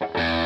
Bye.